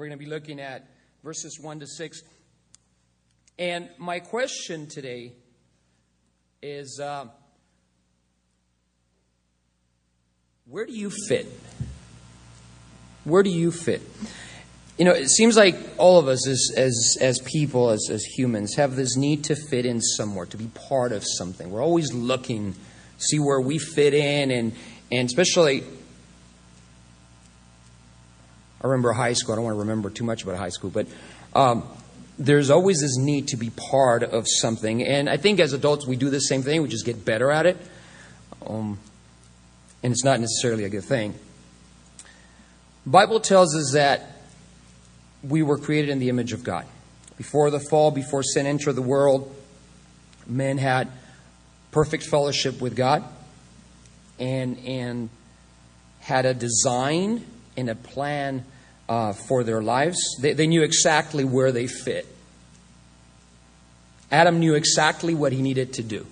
We're going to be looking at verses 1 to 6. And my question today is uh, where do you fit? Where do you fit? You know, it seems like all of us as, as, as people, as, as humans, have this need to fit in somewhere, to be part of something. We're always looking, see where we fit in, and, and especially, I remember high school. I don't want to remember too much about high school, but um, there's always this need to be part of something. And I think as adults, we do the same thing, we just get better at it. Um, and it's not necessarily a good thing. Bible tells us that we were created in the image of God. Before the fall, before sin entered the world, men had perfect fellowship with God and, and had a design and a plan uh, for their lives. They, they knew exactly where they fit. Adam knew exactly what he needed to do.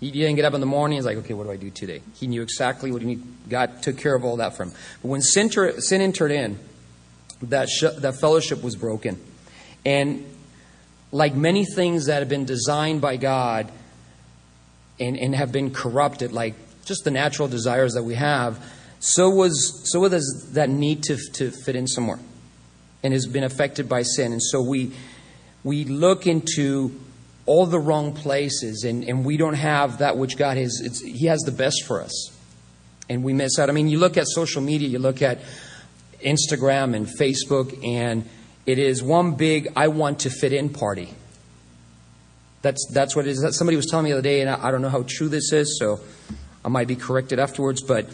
He didn't get up in the morning. He's like, okay, what do I do today? He knew exactly what he needed. God took care of all that for him. But when sin, ter- sin entered in, that, sh- that fellowship was broken. And like many things that have been designed by God and, and have been corrupted, like just the natural desires that we have, so was so was that need to, to fit in somewhere and has been affected by sin. And so we we look into all the wrong places, and, and we don't have that which God has. He has the best for us. And we miss out. I mean, you look at social media, you look at Instagram and Facebook, and it is one big I want to fit in party. That's, that's what it is. Somebody was telling me the other day, and I, I don't know how true this is, so I might be corrected afterwards, but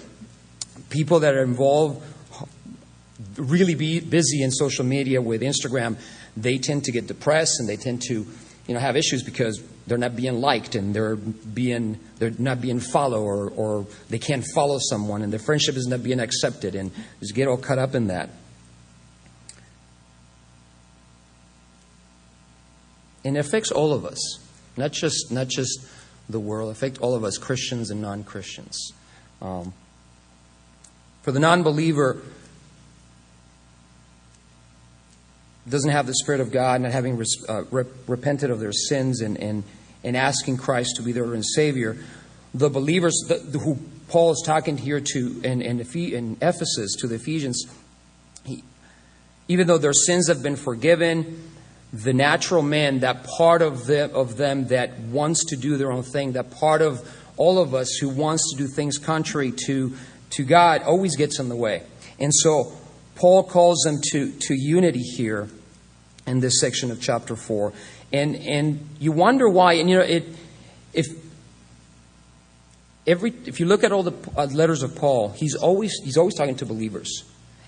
people that are involved, really be busy in social media with Instagram, they tend to get depressed and they tend to you know, have issues because they're not being liked and they're being they're not being followed or, or they can't follow someone and their friendship is not being accepted and just get all caught up in that. And it affects all of us, not just not just the world. It affects all of us, Christians and non-Christians. Um, for the non-believer, doesn't have the Spirit of God, not having uh, repented of their sins and, and, and asking Christ to be their Savior, the believers the, the, who Paul is talking here to in, in, in Ephesus to the Ephesians, he, even though their sins have been forgiven, the natural man, that part of them, of them that wants to do their own thing, that part of all of us who wants to do things contrary to, to God, always gets in the way. And so Paul calls them to, to unity here in this section of chapter 4. And, and you wonder why. And you know, it, if, every, if you look at all the uh, letters of Paul, he's always, he's always talking to believers.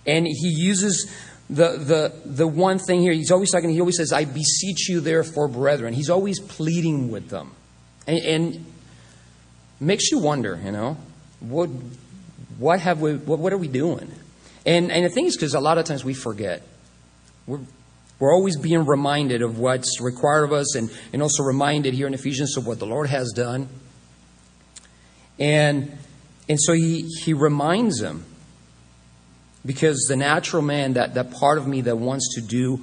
And he uses the, the, the one thing here, he's always talking, he always says, I beseech you, therefore, brethren. He's always pleading with them. And, and makes you wonder, you know, what, what, have we, what, what are we doing? And, and the thing is, because a lot of times we forget. We're, we're always being reminded of what's required of us and, and also reminded here in Ephesians of what the Lord has done. And, and so he, he reminds them because the natural man, that, that part of me that wants to do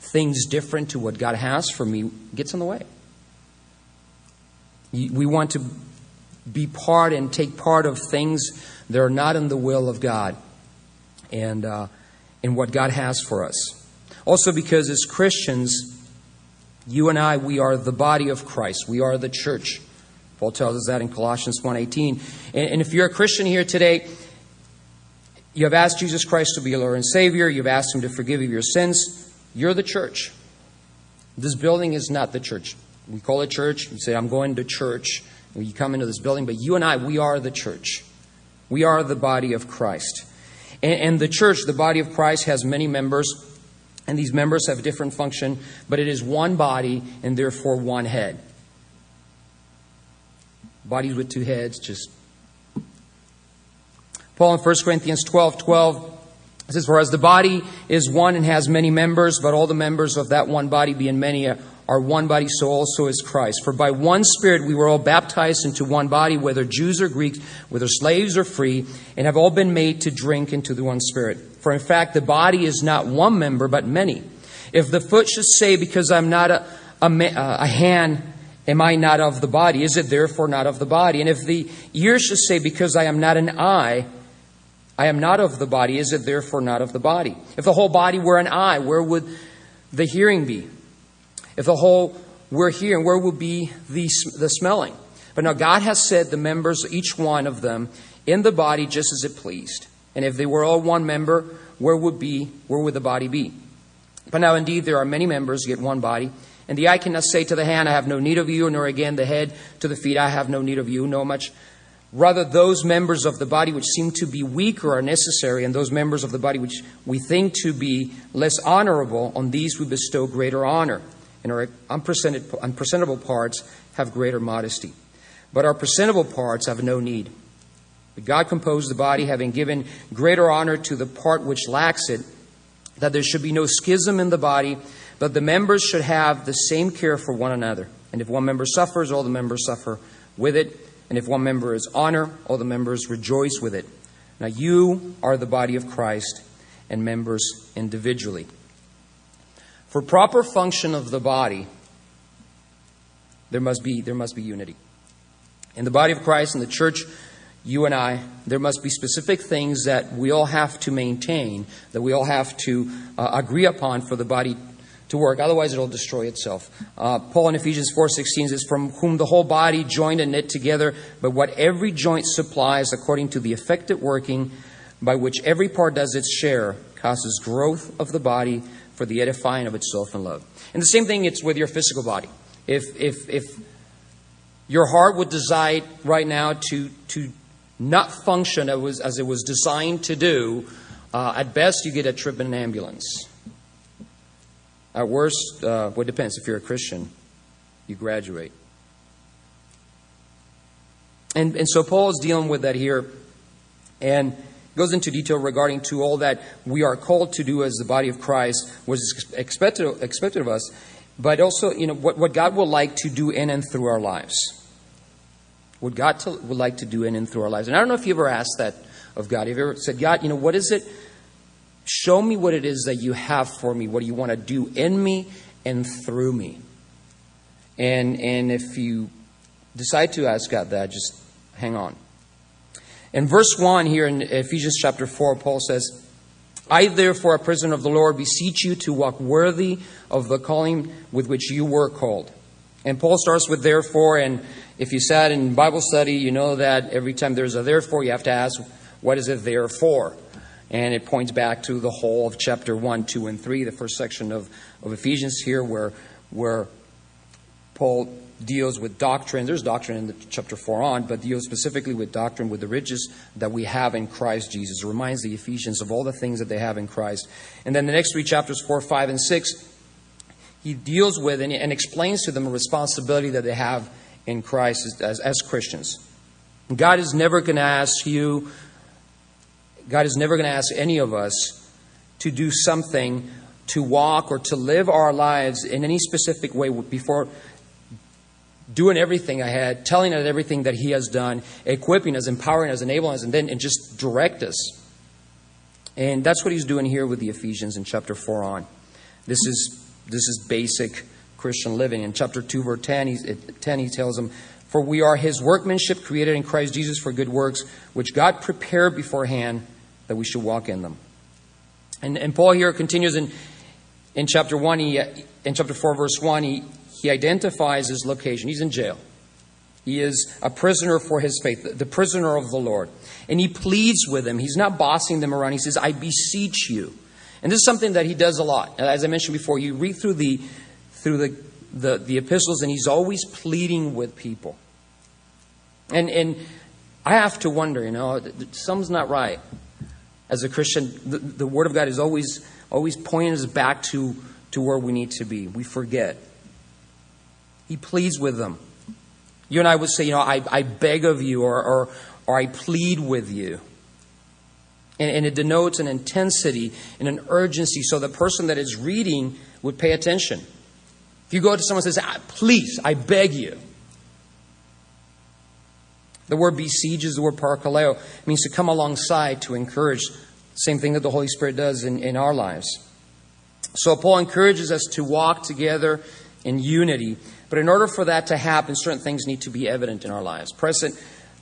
things different to what God has for me, gets in the way. We want to be part and take part of things that are not in the will of God and uh, in what God has for us. Also, because as Christians, you and I, we are the body of Christ. We are the church. Paul tells us that in Colossians 1.18. And, and if you're a Christian here today, you have asked Jesus Christ to be your Lord and Savior. You've asked Him to forgive you your sins. You're the church. This building is not the church. We call it church. You say, I'm going to church. You come into this building, but you and I, we are the church. We are the body of Christ. And, and the church, the body of Christ, has many members, and these members have different function, but it is one body and therefore one head. Bodies with two heads, just. Paul in 1 Corinthians 12 12 says, For as the body is one and has many members, but all the members of that one body, being many, are one body, so also is Christ. For by one Spirit we were all baptized into one body, whether Jews or Greeks, whether slaves or free, and have all been made to drink into the one Spirit. For in fact, the body is not one member, but many. If the foot should say, Because I'm not a, a, uh, a hand, am I not of the body? Is it therefore not of the body? And if the ear should say, Because I am not an eye, I am not of the body, is it therefore not of the body? If the whole body were an eye, where would the hearing be? If the whole were here, and where would be the, the smelling? But now God has said the members, each one of them, in the body just as it pleased. And if they were all one member, where would be where would the body be? But now indeed there are many members, yet one body. And the eye cannot say to the hand, I have no need of you, nor again the head to the feet, I have no need of you, no much Rather, those members of the body which seem to be weaker are necessary, and those members of the body which we think to be less honorable, on these we bestow greater honor, and our unpresentable parts have greater modesty. But our presentable parts have no need. But God composed the body, having given greater honor to the part which lacks it, that there should be no schism in the body, but the members should have the same care for one another. And if one member suffers, all the members suffer with it. And if one member is honored, all the members rejoice with it. Now you are the body of Christ and members individually. For proper function of the body, there must be, there must be unity. In the body of Christ, in the church, you and I, there must be specific things that we all have to maintain, that we all have to uh, agree upon for the body to work. Otherwise, it'll destroy itself. Uh, Paul in Ephesians 4.16 says, From whom the whole body joined and knit together, but what every joint supplies according to the effective working by which every part does its share, causes growth of the body for the edifying of itself in love. And the same thing, it's with your physical body. If, if, if your heart would decide right now to, to not function as, it was designed to do, uh, at best you get a trip in an ambulance. At worst, uh, well, it depends. If you're a Christian, you graduate. And, and so Paul is dealing with that here and goes into detail regarding to all that we are called to do as the body of Christ, what is expected, expected of us, but also you know, what, what God would like to do in and through our lives. What God to, would like to do in and through our lives. And I don't know if you ever asked that of God. Have you ever said, God, you know, what is it Show me what it is that you have for me. What do you want to do in me and through me? And, and if you decide to ask God that, just hang on. In verse 1 here in Ephesians chapter 4, Paul says, I, therefore, a prisoner of the Lord, beseech you to walk worthy of the calling with which you were called. And Paul starts with therefore, and if you sat in Bible study, you know that every time there's a therefore, you have to ask, what is it there for? And it points back to the whole of chapter 1, 2, and 3, the first section of, of Ephesians here, where, where Paul deals with doctrine. There's doctrine in the chapter 4 on, but deals specifically with doctrine, with the riches that we have in Christ Jesus. It reminds the Ephesians of all the things that they have in Christ. And then the next three chapters, 4, 5, and 6, he deals with and, and explains to them a responsibility that they have in Christ as, as, as Christians. God is never going to ask you God is never going to ask any of us to do something, to walk or to live our lives in any specific way before doing everything I had, telling us everything that He has done, equipping us, empowering us, enabling us, and then and just direct us. And that's what He's doing here with the Ephesians in chapter 4 on. This is, this is basic Christian living. In chapter 2, verse 10, he, 10, he tells them, For we are His workmanship created in Christ Jesus for good works, which God prepared beforehand that we should walk in them. And, and Paul here continues in, in chapter 1, he, in chapter 4, verse 1, he, he identifies his location. He's in jail. He is a prisoner for his faith, the prisoner of the Lord. And he pleads with them. He's not bossing them around. He says, I beseech you. And this is something that he does a lot. As I mentioned before, you read through the, through the, the, the epistles, and he's always pleading with people. And, and I have to wonder, you know, something's not right as a Christian, the, the Word of God is always, always pointing us back to, to where we need to be. We forget. He pleads with them. You and I would say, you know, I, I beg of you, or, or, or I plead with you. And, and it denotes an intensity and an urgency so the person that is reading would pay attention. If you go to someone and say, ah, please, I beg you. The word besiege is the word parakaleo. Means to come alongside, to encourage, Same thing that the Holy Spirit does in, in our lives. So Paul encourages us to walk together in unity. But in order for that to happen, certain things need to be evident in our lives. Present,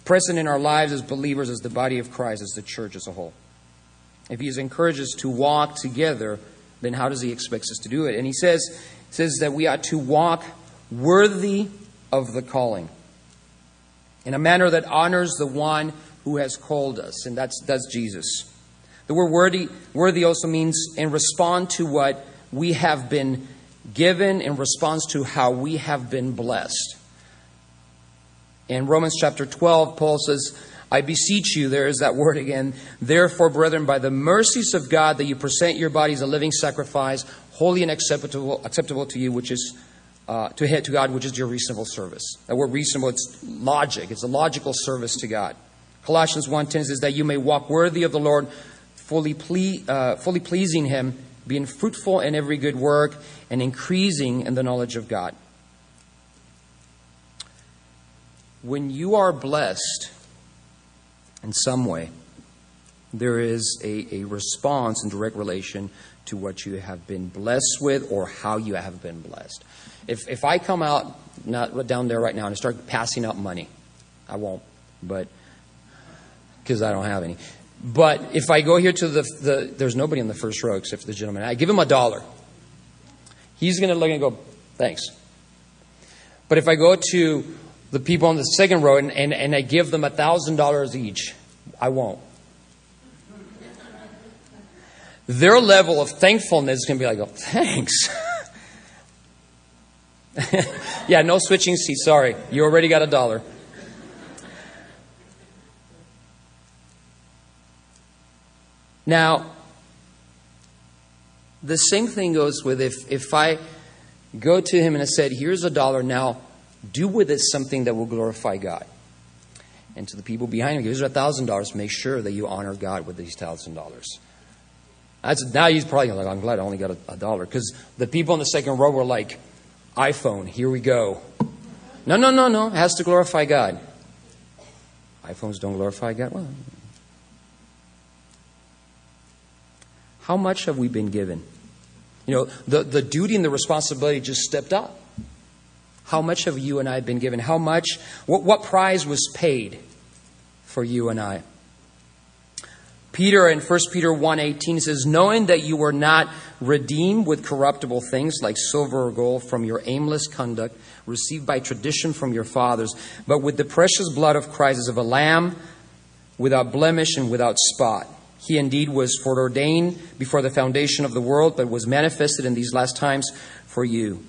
present in our lives as believers, as the body of Christ, as the church as a whole. If he encourages us to walk together, then how does he expect us to do it? And he says, says that we ought to walk worthy of the calling in a manner that honors the one who has called us, and that's, that's Jesus. The word worthy, worthy also means in respond to what we have been given, in response to how we have been blessed. In Romans chapter 12, Paul says, I beseech you, there is that word again. Therefore, brethren, by the mercies of God, that you present your bodies a living sacrifice, holy and acceptable, acceptable to you, which is uh, to head to God, which is your reasonable service. That word reasonable, it's logic. It's a logical service to God. Colossians 1.10 says that you may walk worthy of the Lord, fully, ple- uh, fully pleasing Him, being fruitful in every good work, and increasing in the knowledge of God. When you are blessed in some way, there is a, a response in direct relation to what you have been blessed with or how you have been blessed. If, if I come out not down there right now and start passing out money, I won't, but because I don't have any. But if I go here to the, the there's nobody in the first row except for the gentleman. I give him a dollar. He's going to look and go, thanks. But if I go to the people on the second row and, and, and I give them a thousand dollars each, I won't. Their level of thankfulness is going to be like, oh, thanks. yeah, no switching seats. Sorry. You already got a dollar. Now, the same thing goes with if, if I go to him and I said, Here's a dollar, now do with it something that will glorify God. And to the people behind me, here's a thousand dollars, make sure that you honor God with these thousand dollars. Now he's probably like, I'm glad I only got a, a dollar. Because the people in the second row were like, iPhone, here we go. No, no, no, no. It has to glorify God. iPhones don't glorify God. Well, how much have we been given? You know, the, the duty and the responsibility just stepped up. How much have you and I been given? How much, what, what prize was paid for you and I? Peter in 1 Peter 1:18 says, "Knowing that you were not redeemed with corruptible things like silver or gold from your aimless conduct received by tradition from your fathers, but with the precious blood of Christ as of a lamb without blemish and without spot." He indeed was foreordained before the foundation of the world, but was manifested in these last times for you,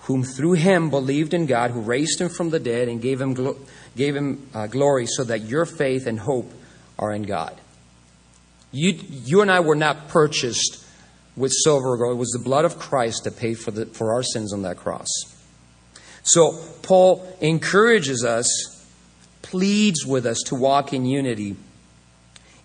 whom through him believed in God, who raised him from the dead and gave him, glo- gave him uh, glory, so that your faith and hope are in God. You, you and I were not purchased with silver or gold. It was the blood of Christ that paid for, the, for our sins on that cross. So Paul encourages us, pleads with us to walk in unity.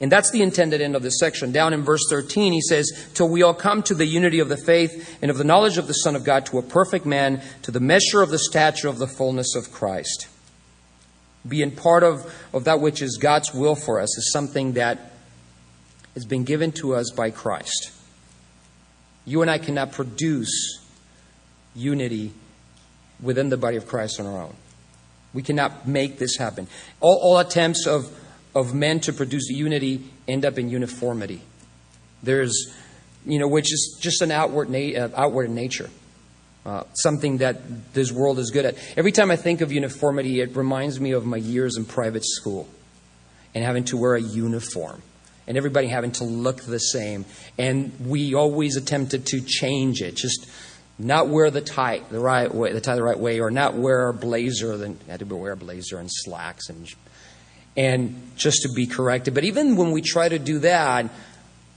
And that's the intended end of this section. Down in verse 13, he says, Till we all come to the unity of the faith and of the knowledge of the Son of God, to a perfect man, to the measure of the stature of the fullness of Christ. Being part of, of that which is God's will for us is something that has been given to us by Christ. You and I cannot produce unity within the body of Christ on our own. We cannot make this happen. All, all attempts of, of men to produce unity end up in uniformity. There's, you know, which is just an outward, na- uh, outward nature. Uh, something that this world is good at. Every time I think of uniformity, it reminds me of my years in private school and having to wear a uniform and everybody having to look the same. And we always attempted to change it, just not wear the tie the right way, the tie the right way, or not wear a blazer. Then had to wear a blazer and slacks and and just to be corrected. But even when we try to do that,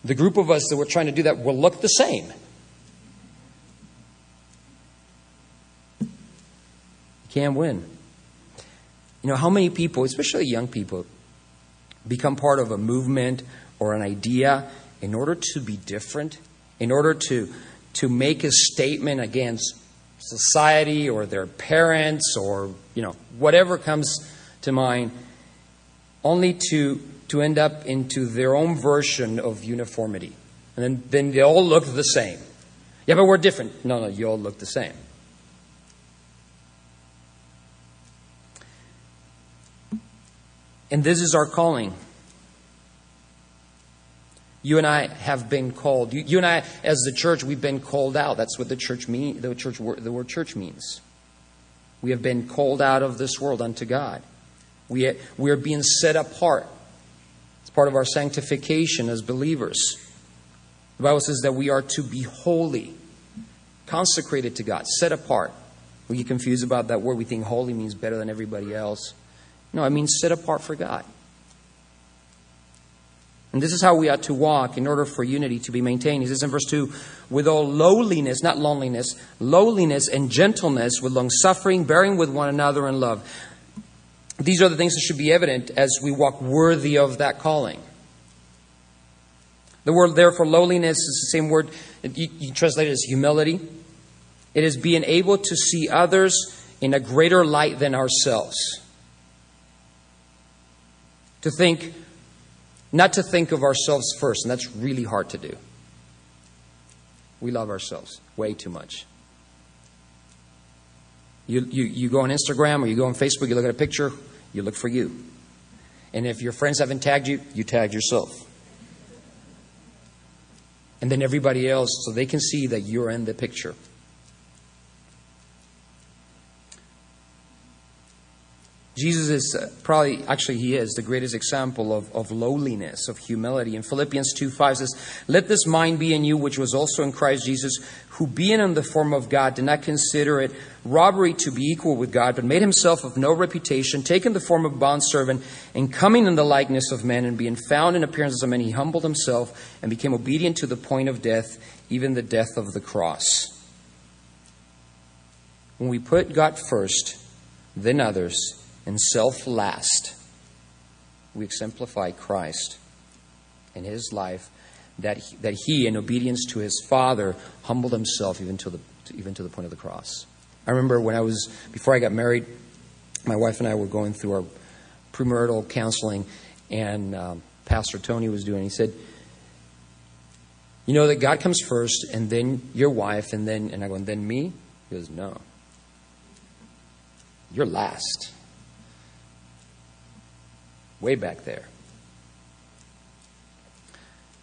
the group of us that were trying to do that will look the same. You can't win. You know, how many people, especially young people, become part of a movement or an idea in order to be different, in order to, to make a statement against society or their parents or you know whatever comes to mind only to to end up into their own version of uniformity. And then, then they all look the same. Yeah, but we're different. No, no, you all look the same. And this is our calling. You and I have been called. You, you, and I, as the church, we've been called out. That's what the church mean. The church, the word church means. We have been called out of this world unto God. We, we are being set apart. It's part of our sanctification as believers. The Bible says that we are to be holy, consecrated to God, set apart. We get confused about that word. We think holy means better than everybody else. No, it means set apart for God. And this is how we ought to walk in order for unity to be maintained. He says in verse 2 with all lowliness, not loneliness, lowliness and gentleness, with long suffering, bearing with one another in love. These are the things that should be evident as we walk worthy of that calling. The word there for lowliness is the same word, you, you translate it as humility. It is being able to see others in a greater light than ourselves. To think, not to think of ourselves first, and that's really hard to do. We love ourselves way too much. You, you, you go on Instagram or you go on Facebook, you look at a picture, you look for you. And if your friends haven't tagged you, you tag yourself. And then everybody else, so they can see that you're in the picture. Jesus is uh, probably, actually, he is the greatest example of, of lowliness, of humility. In Philippians 2 5 says, Let this mind be in you, which was also in Christ Jesus, who being in the form of God did not consider it robbery to be equal with God, but made himself of no reputation, taking the form of a bondservant, and coming in the likeness of men, and being found in appearance as a man, he humbled himself and became obedient to the point of death, even the death of the cross. When we put God first, then others, and self last, we exemplify Christ in his life that he, that he, in obedience to his Father, humbled himself even to the even to the point of the cross. I remember when I was before I got married, my wife and I were going through our premarital counseling, and um, Pastor Tony was doing. He said, "You know that God comes first, and then your wife, and then." And I go, "And then me?" He goes, "No, you're last." Way back there.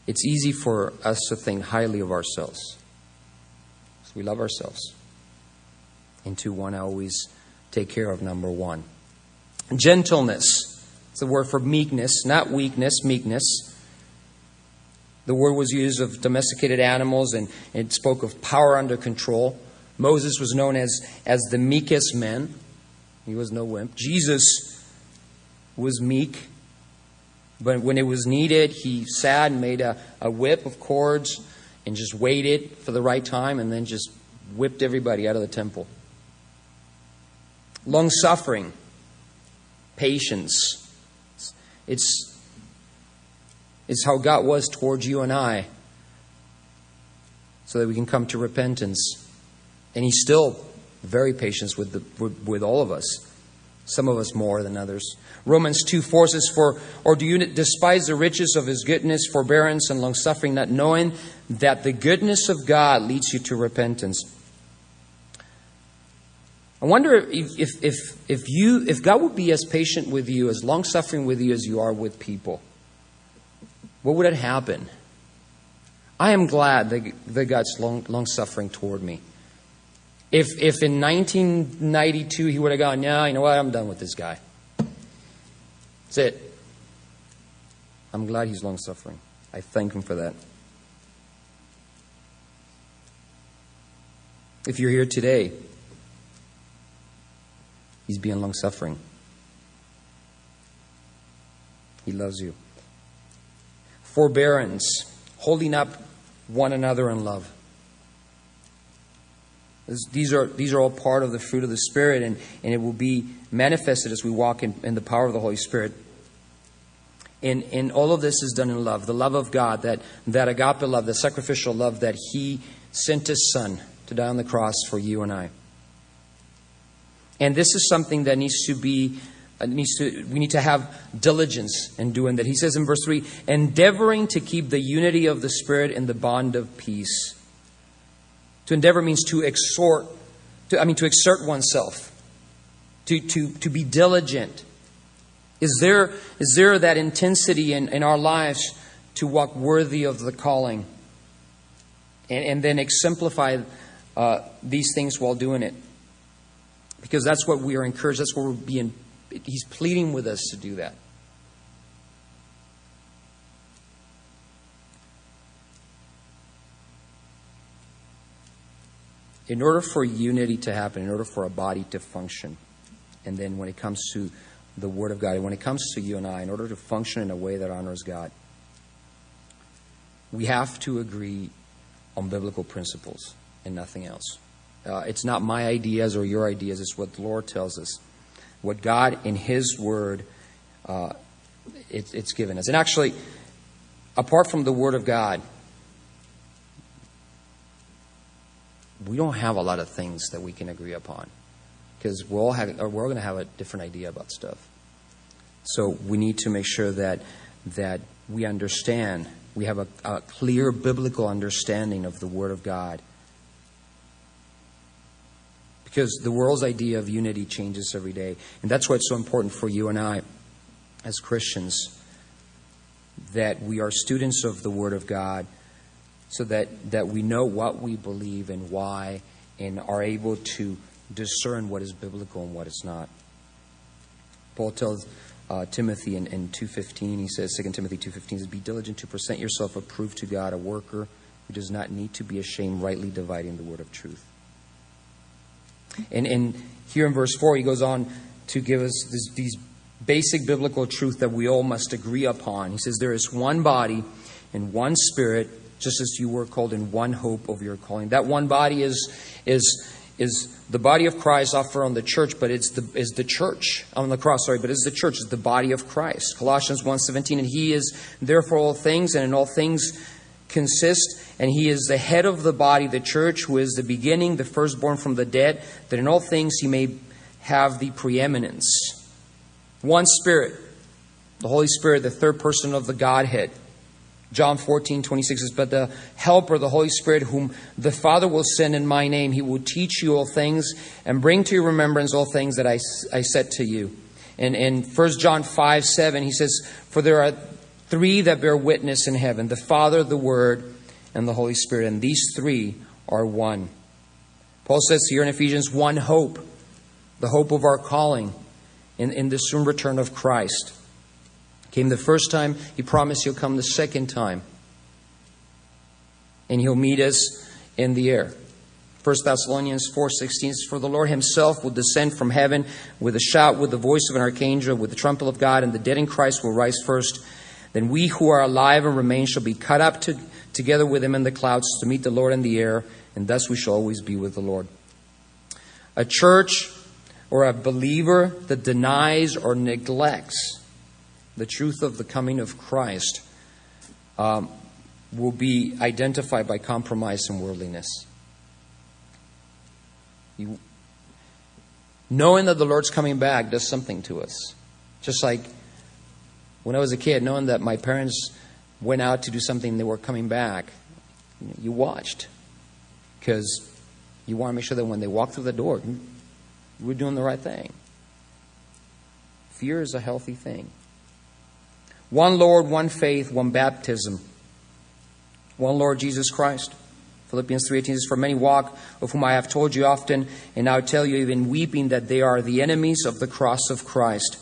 It's easy for us to think highly of ourselves. We love ourselves. And to want to always take care of number one. Gentleness. It's the word for meekness, not weakness, meekness. The word was used of domesticated animals and it spoke of power under control. Moses was known as, as the meekest man. He was no wimp. Jesus was meek. But when it was needed, he sat and made a, a whip of cords and just waited for the right time and then just whipped everybody out of the temple. Long suffering, patience. It's, it's how God was towards you and I so that we can come to repentance. And He's still very patient with, the, with, with all of us some of us more than others. Romans 2 4 says, For, or do you despise the riches of his goodness, forbearance, and long suffering, not knowing that the goodness of God leads you to repentance? I wonder if, if, if, you, if God would be as patient with you, as long suffering with you as you are with people, what would it happen? I am glad that, that God's long suffering toward me. If, if in 1992 he would have gone, yeah, you know what, I'm done with this guy. That's it. I'm glad he's long suffering. I thank him for that. If you're here today, he's being long suffering. He loves you. Forbearance, holding up one another in love. These are, these are all part of the fruit of the Spirit, and, and it will be manifested as we walk in, in the power of the Holy Spirit. And, and all of this is done in love the love of God, that, that agape love, the sacrificial love that He sent His Son to die on the cross for you and I. And this is something that needs to be uh, needs to, we need to have diligence in doing that. He says in verse 3 endeavoring to keep the unity of the Spirit in the bond of peace. To endeavor means to exhort, to, I mean, to exert oneself, to, to, to be diligent. Is there, is there that intensity in, in our lives to walk worthy of the calling? And, and then exemplify uh, these things while doing it. Because that's what we are encouraged, that's what we're being, he's pleading with us to do that. In order for unity to happen, in order for a body to function, and then when it comes to the Word of God, when it comes to you and I, in order to function in a way that honors God, we have to agree on biblical principles and nothing else. Uh, it's not my ideas or your ideas, it's what the Lord tells us. What God in His Word, uh, it, it's given us. And actually, apart from the Word of God, we don't have a lot of things that we can agree upon because we're all having, or we're going to have a different idea about stuff. So we need to make sure that that we understand, we have a, a clear biblical understanding of the Word of God. Because the world's idea of unity changes every day. And that's why it's so important for you and I, as Christians, that we are students of the Word of God so that, that we know what we believe and why and are able to discern what is biblical and what is not. Paul tells uh, Timothy in, in 2.15, he says, 2 Timothy 2.15 says, Be diligent to present yourself approved to God, a worker who does not need to be ashamed, rightly dividing the word of truth. And, and here in verse 4, he goes on to give us this, these basic biblical truth that we all must agree upon. He says, There is one body and one spirit just as you were called in one hope of your calling. That one body is, is, is the body of Christ offered on the church, but it's the, is the church on the cross, sorry, but it's the church, it's the body of Christ. Colossians 1.17, and he is therefore all things, and in all things consist, and he is the head of the body, the church, who is the beginning, the firstborn from the dead, that in all things he may have the preeminence. One Spirit, the Holy Spirit, the third person of the Godhead. John 14, 26 says, But the Helper, the Holy Spirit, whom the Father will send in my name, he will teach you all things and bring to your remembrance all things that I, I said to you. And in 1 John 5, 7, he says, For there are three that bear witness in heaven the Father, the Word, and the Holy Spirit. And these three are one. Paul says here in Ephesians, one hope, the hope of our calling in, in the soon return of Christ. Came the first time, he promised he'll come the second time. And he'll meet us in the air. 1 Thessalonians 4:16 says, For the Lord himself will descend from heaven with a shout, with the voice of an archangel, with the trumpet of God, and the dead in Christ will rise first. Then we who are alive and remain shall be cut up to, together with him in the clouds to meet the Lord in the air, and thus we shall always be with the Lord. A church or a believer that denies or neglects the truth of the coming of Christ um, will be identified by compromise and worldliness. You, knowing that the Lord's coming back does something to us. Just like when I was a kid, knowing that my parents went out to do something, they were coming back, you watched because you want to make sure that when they walk through the door, you were doing the right thing. Fear is a healthy thing. One Lord, one faith, one baptism. One Lord Jesus Christ. Philippians 3:18 says, "For many walk, of whom I have told you often, and now tell you even weeping, that they are the enemies of the cross of Christ,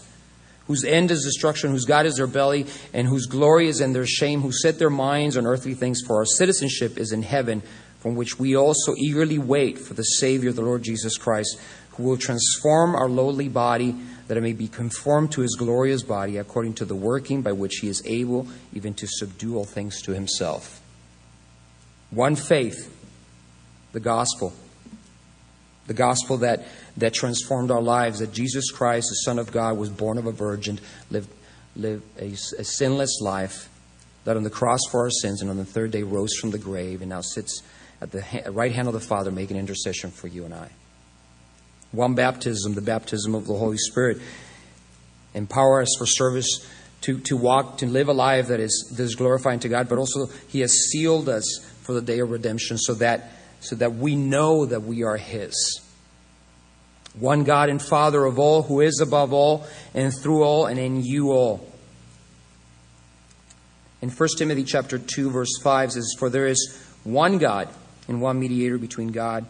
whose end is destruction, whose God is their belly, and whose glory is in their shame, who set their minds on earthly things, for our citizenship is in heaven, from which we also eagerly wait for the Savior, the Lord Jesus Christ, who will transform our lowly body." that it may be conformed to his glorious body according to the working by which he is able even to subdue all things to himself. One faith, the gospel. The gospel that, that transformed our lives, that Jesus Christ, the Son of God, was born of a virgin, lived, lived a, a sinless life, that on the cross for our sins, and on the third day rose from the grave, and now sits at the right hand of the Father making intercession for you and I one baptism, the baptism of the Holy Spirit. empower us for service, to, to walk, to live a life that is, that is glorifying to God, but also He has sealed us for the day of redemption so that, so that we know that we are His. One God and Father of all, who is above all, and through all, and in you all. In 1 Timothy chapter 2, verse 5 says, For there is one God and one mediator between God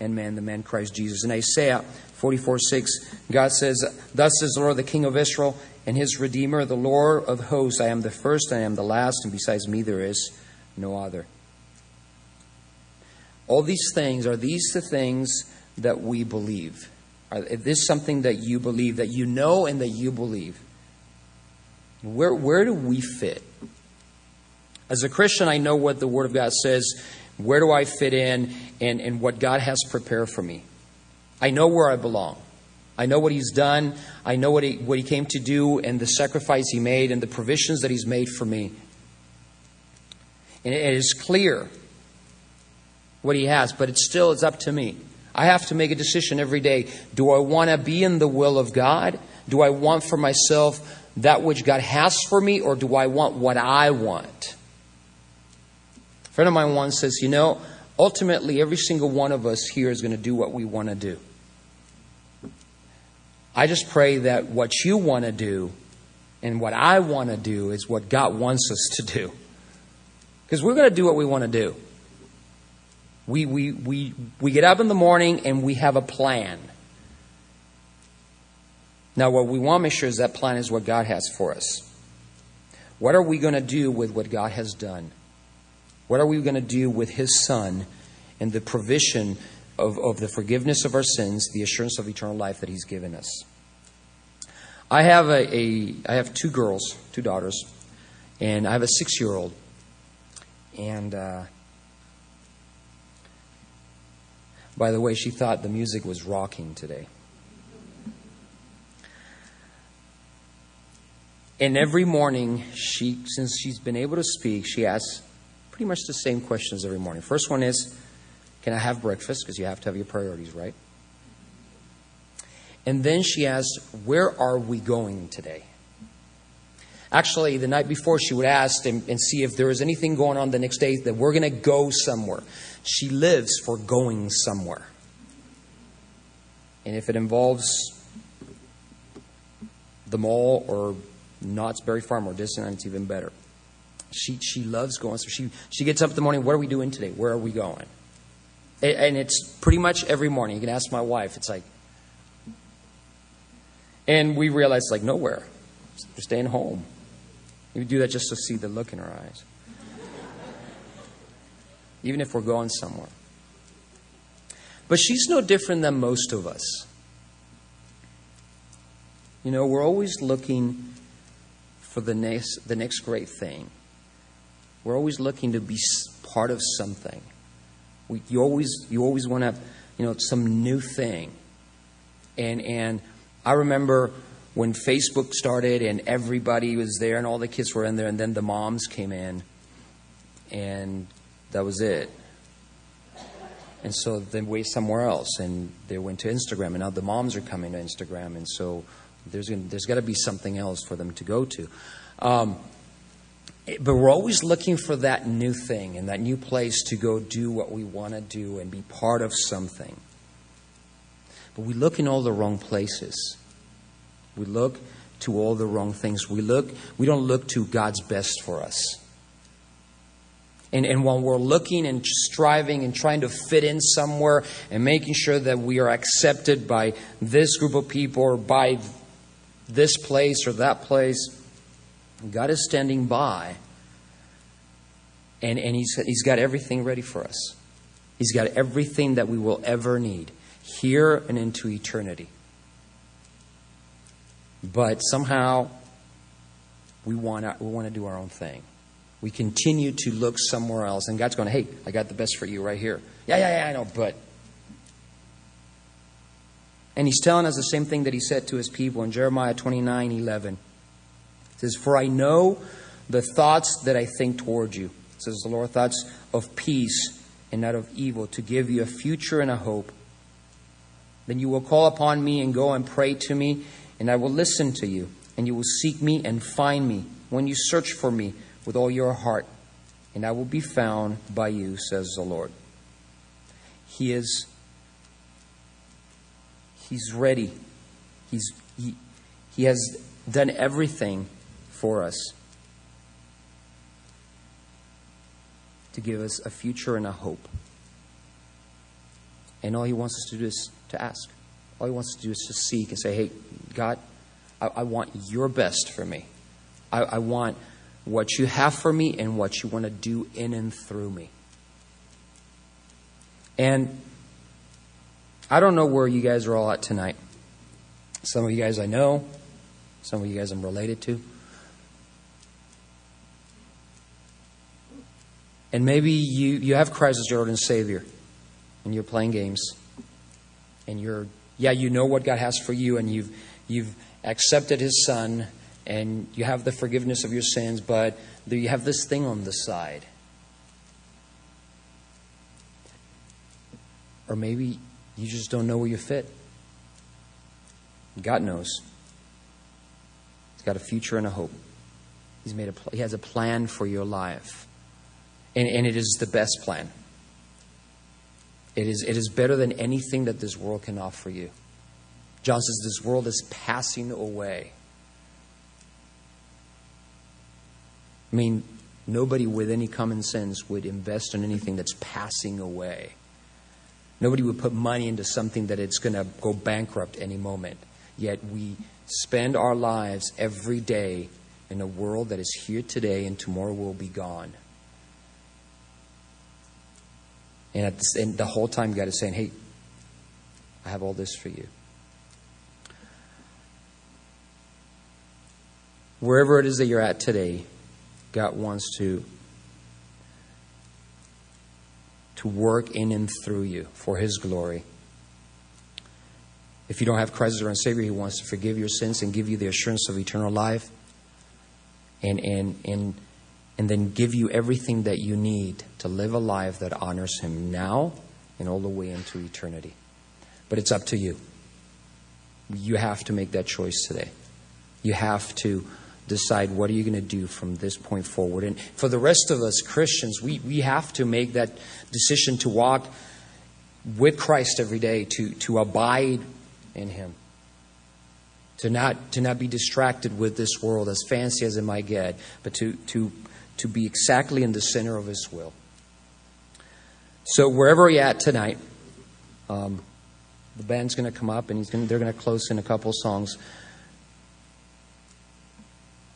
and man, the man Christ Jesus. In Isaiah 44 6, God says, Thus says the Lord, the King of Israel, and his Redeemer, the Lord of hosts. I am the first, I am the last, and besides me there is no other. All these things, are these the things that we believe? Is this something that you believe, that you know and that you believe? Where, where do we fit? As a Christian, I know what the Word of God says. Where do I fit in and, and what God has prepared for me? I know where I belong. I know what He's done. I know what he, what he came to do and the sacrifice He made and the provisions that He's made for me. And it is clear what He has, but it's still it's up to me. I have to make a decision every day. Do I want to be in the will of God? Do I want for myself that which God has for me, or do I want what I want? Friend of mine once says, You know, ultimately, every single one of us here is going to do what we want to do. I just pray that what you want to do and what I want to do is what God wants us to do. Because we're going to do what we want to do. We, we, we, we get up in the morning and we have a plan. Now, what we want to make sure is that plan is what God has for us. What are we going to do with what God has done? What are we going to do with His Son and the provision of, of the forgiveness of our sins, the assurance of eternal life that He's given us? I have a, a I have two girls, two daughters, and I have a six year old. And uh, By the way, she thought the music was rocking today. And every morning, she, since she's been able to speak, she asks pretty much the same questions every morning. First one is, Can I have breakfast? Because you have to have your priorities right. And then she asks, Where are we going today? Actually, the night before, she would ask and, and see if there was anything going on the next day that we're going to go somewhere. She lives for going somewhere. And if it involves the mall or Knott's Berry Farm or Disneyland, it's even better. She, she loves going. So she, she gets up in the morning, what are we doing today? Where are we going? And it's pretty much every morning. You can ask my wife. It's like, and we realize, like, nowhere. We're staying home. We do that just to see the look in her eyes even if we're going somewhere. But she's no different than most of us. You know, we're always looking for the next, the next great thing. We're always looking to be part of something. We, you always, you always want to, you know, some new thing. And, and I remember when Facebook started and everybody was there and all the kids were in there, and then the moms came in and that was it. And so they went somewhere else, and they went to Instagram, and now the moms are coming to Instagram, and so there's there's got to be something else for them to go to. Um, but we're always looking for that new thing and that new place to go do what we want to do and be part of something. But we look in all the wrong places. We look to all the wrong things. We look we don't look to God's best for us. And, and when we're looking and striving and trying to fit in somewhere and making sure that we are accepted by this group of people or by this place or that place, God is standing by and, and he's, he's got everything ready for us. He's got everything that we will ever need here and into eternity. But somehow we want we want to do our own thing we continue to look somewhere else. And God's going, hey, I got the best for you right here. Yeah, yeah, yeah, I know, but. And he's telling us the same thing that he said to his people in Jeremiah 29 11. Says, For I know the thoughts that I think toward you, says the Lord, thoughts of peace and not of evil, to give you a future and a hope. Then you will call upon me and go and pray to me, and I will listen to you. and you will seek me and find me when you search for me with all your heart, and I will be found by you, says the Lord. He is He's ready. He's he, he has done everything for us to give us a future and a hope. And all he wants us to do is to ask. All he wants us to do is to seek and say, hey, God, I, I want your best for me. I, I want what you have for me and what you want to do in and through me. And I don't know where you guys are all at tonight. Some of you guys I know, some of you guys I'm related to. And maybe you, you have Christ as your Lord and Savior, and you're playing games. And you're, yeah, you know what God has for you, and you've, you've accepted His Son, and you have the forgiveness of your sins, but you have this thing on the side. Or maybe you just don't know where you fit. God knows. He's got a future and a hope. He's made a, he has a plan for your life. And, and it is the best plan. It is, it is better than anything that this world can offer you. John says this world is passing away. I mean, nobody with any common sense would invest in anything that's passing away. Nobody would put money into something that it's going to go bankrupt any moment. Yet we spend our lives every day in a world that is here today and tomorrow will be gone. And, at the, and the whole time, God is saying, hey, I have all this for you. Wherever it is that you're at today, God wants to to work in and through you for His glory. If you don't have Christ as your Savior, He wants to forgive your sins and give you the assurance of eternal life and, and, and, and then give you everything that you need to live a life that honors Him now and all the way into eternity. But it's up to you. You have to make that choice today. You have to decide what are you going to do from this point forward. And for the rest of us Christians, we, we have to make that decision to walk with Christ every day, to, to abide in Him. To not, to not be distracted with this world, as fancy as it might get, but to, to, to be exactly in the center of His will. So, wherever you're at tonight, um, the band's going to come up and gonna, they're going to close in a couple songs.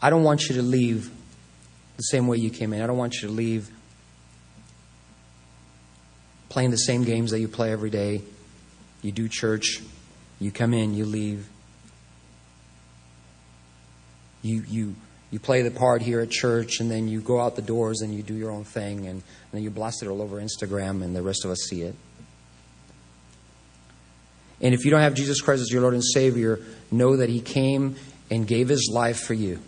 I don't want you to leave the same way you came in. I don't want you to leave playing the same games that you play every day. You do church, you come in, you leave. You, you, you play the part here at church, and then you go out the doors and you do your own thing, and, and then you blast it all over Instagram, and the rest of us see it. And if you don't have Jesus Christ as your Lord and Savior, know that He came and gave His life for you.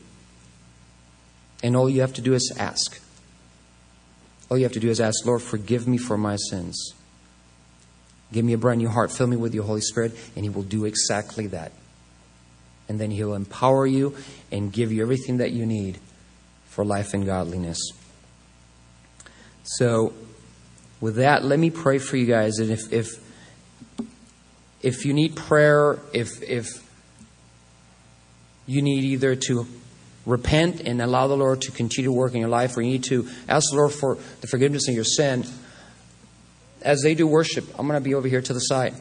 And all you have to do is ask. All you have to do is ask, Lord, forgive me for my sins. Give me a brand new heart. Fill me with your Holy Spirit. And He will do exactly that. And then He'll empower you and give you everything that you need for life and godliness. So, with that, let me pray for you guys. And if, if, if you need prayer, if, if you need either to repent and allow the Lord to continue to work in your life, or you need to ask the Lord for the forgiveness of your sin, as they do worship, I'm going to be over here to the side.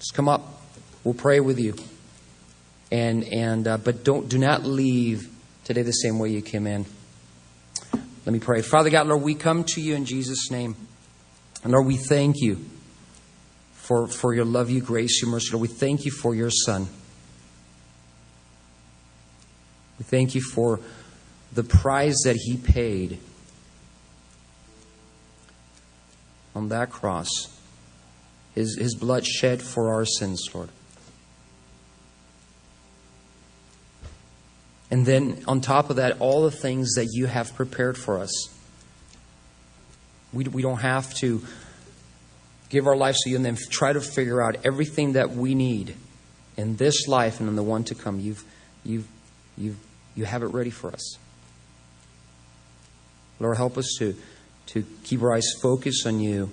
Just come up. We'll pray with you. And and uh, but don't do not leave today the same way you came in. Let me pray. Father God, Lord, we come to you in Jesus' name. And Lord, we thank you for, for your love, your grace, your mercy. Lord, we thank you for your Son. We thank you for the price that he paid on that cross. His, his blood shed for our sins, Lord. And then on top of that, all the things that you have prepared for us. We, we don't have to give our lives to you and then try to figure out everything that we need in this life and in the one to come. You've, you've You, you have it ready for us. Lord, help us to, to keep our eyes focused on you,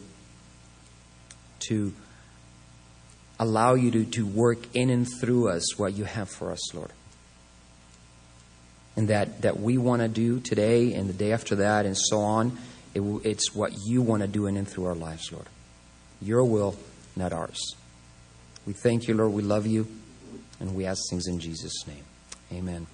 to allow you to, to work in and through us what you have for us, Lord. And that, that we want to do today and the day after that and so on, it, it's what you want to do in and through our lives, Lord. Your will, not ours. We thank you, Lord. We love you. And we ask things in Jesus' name. Amen.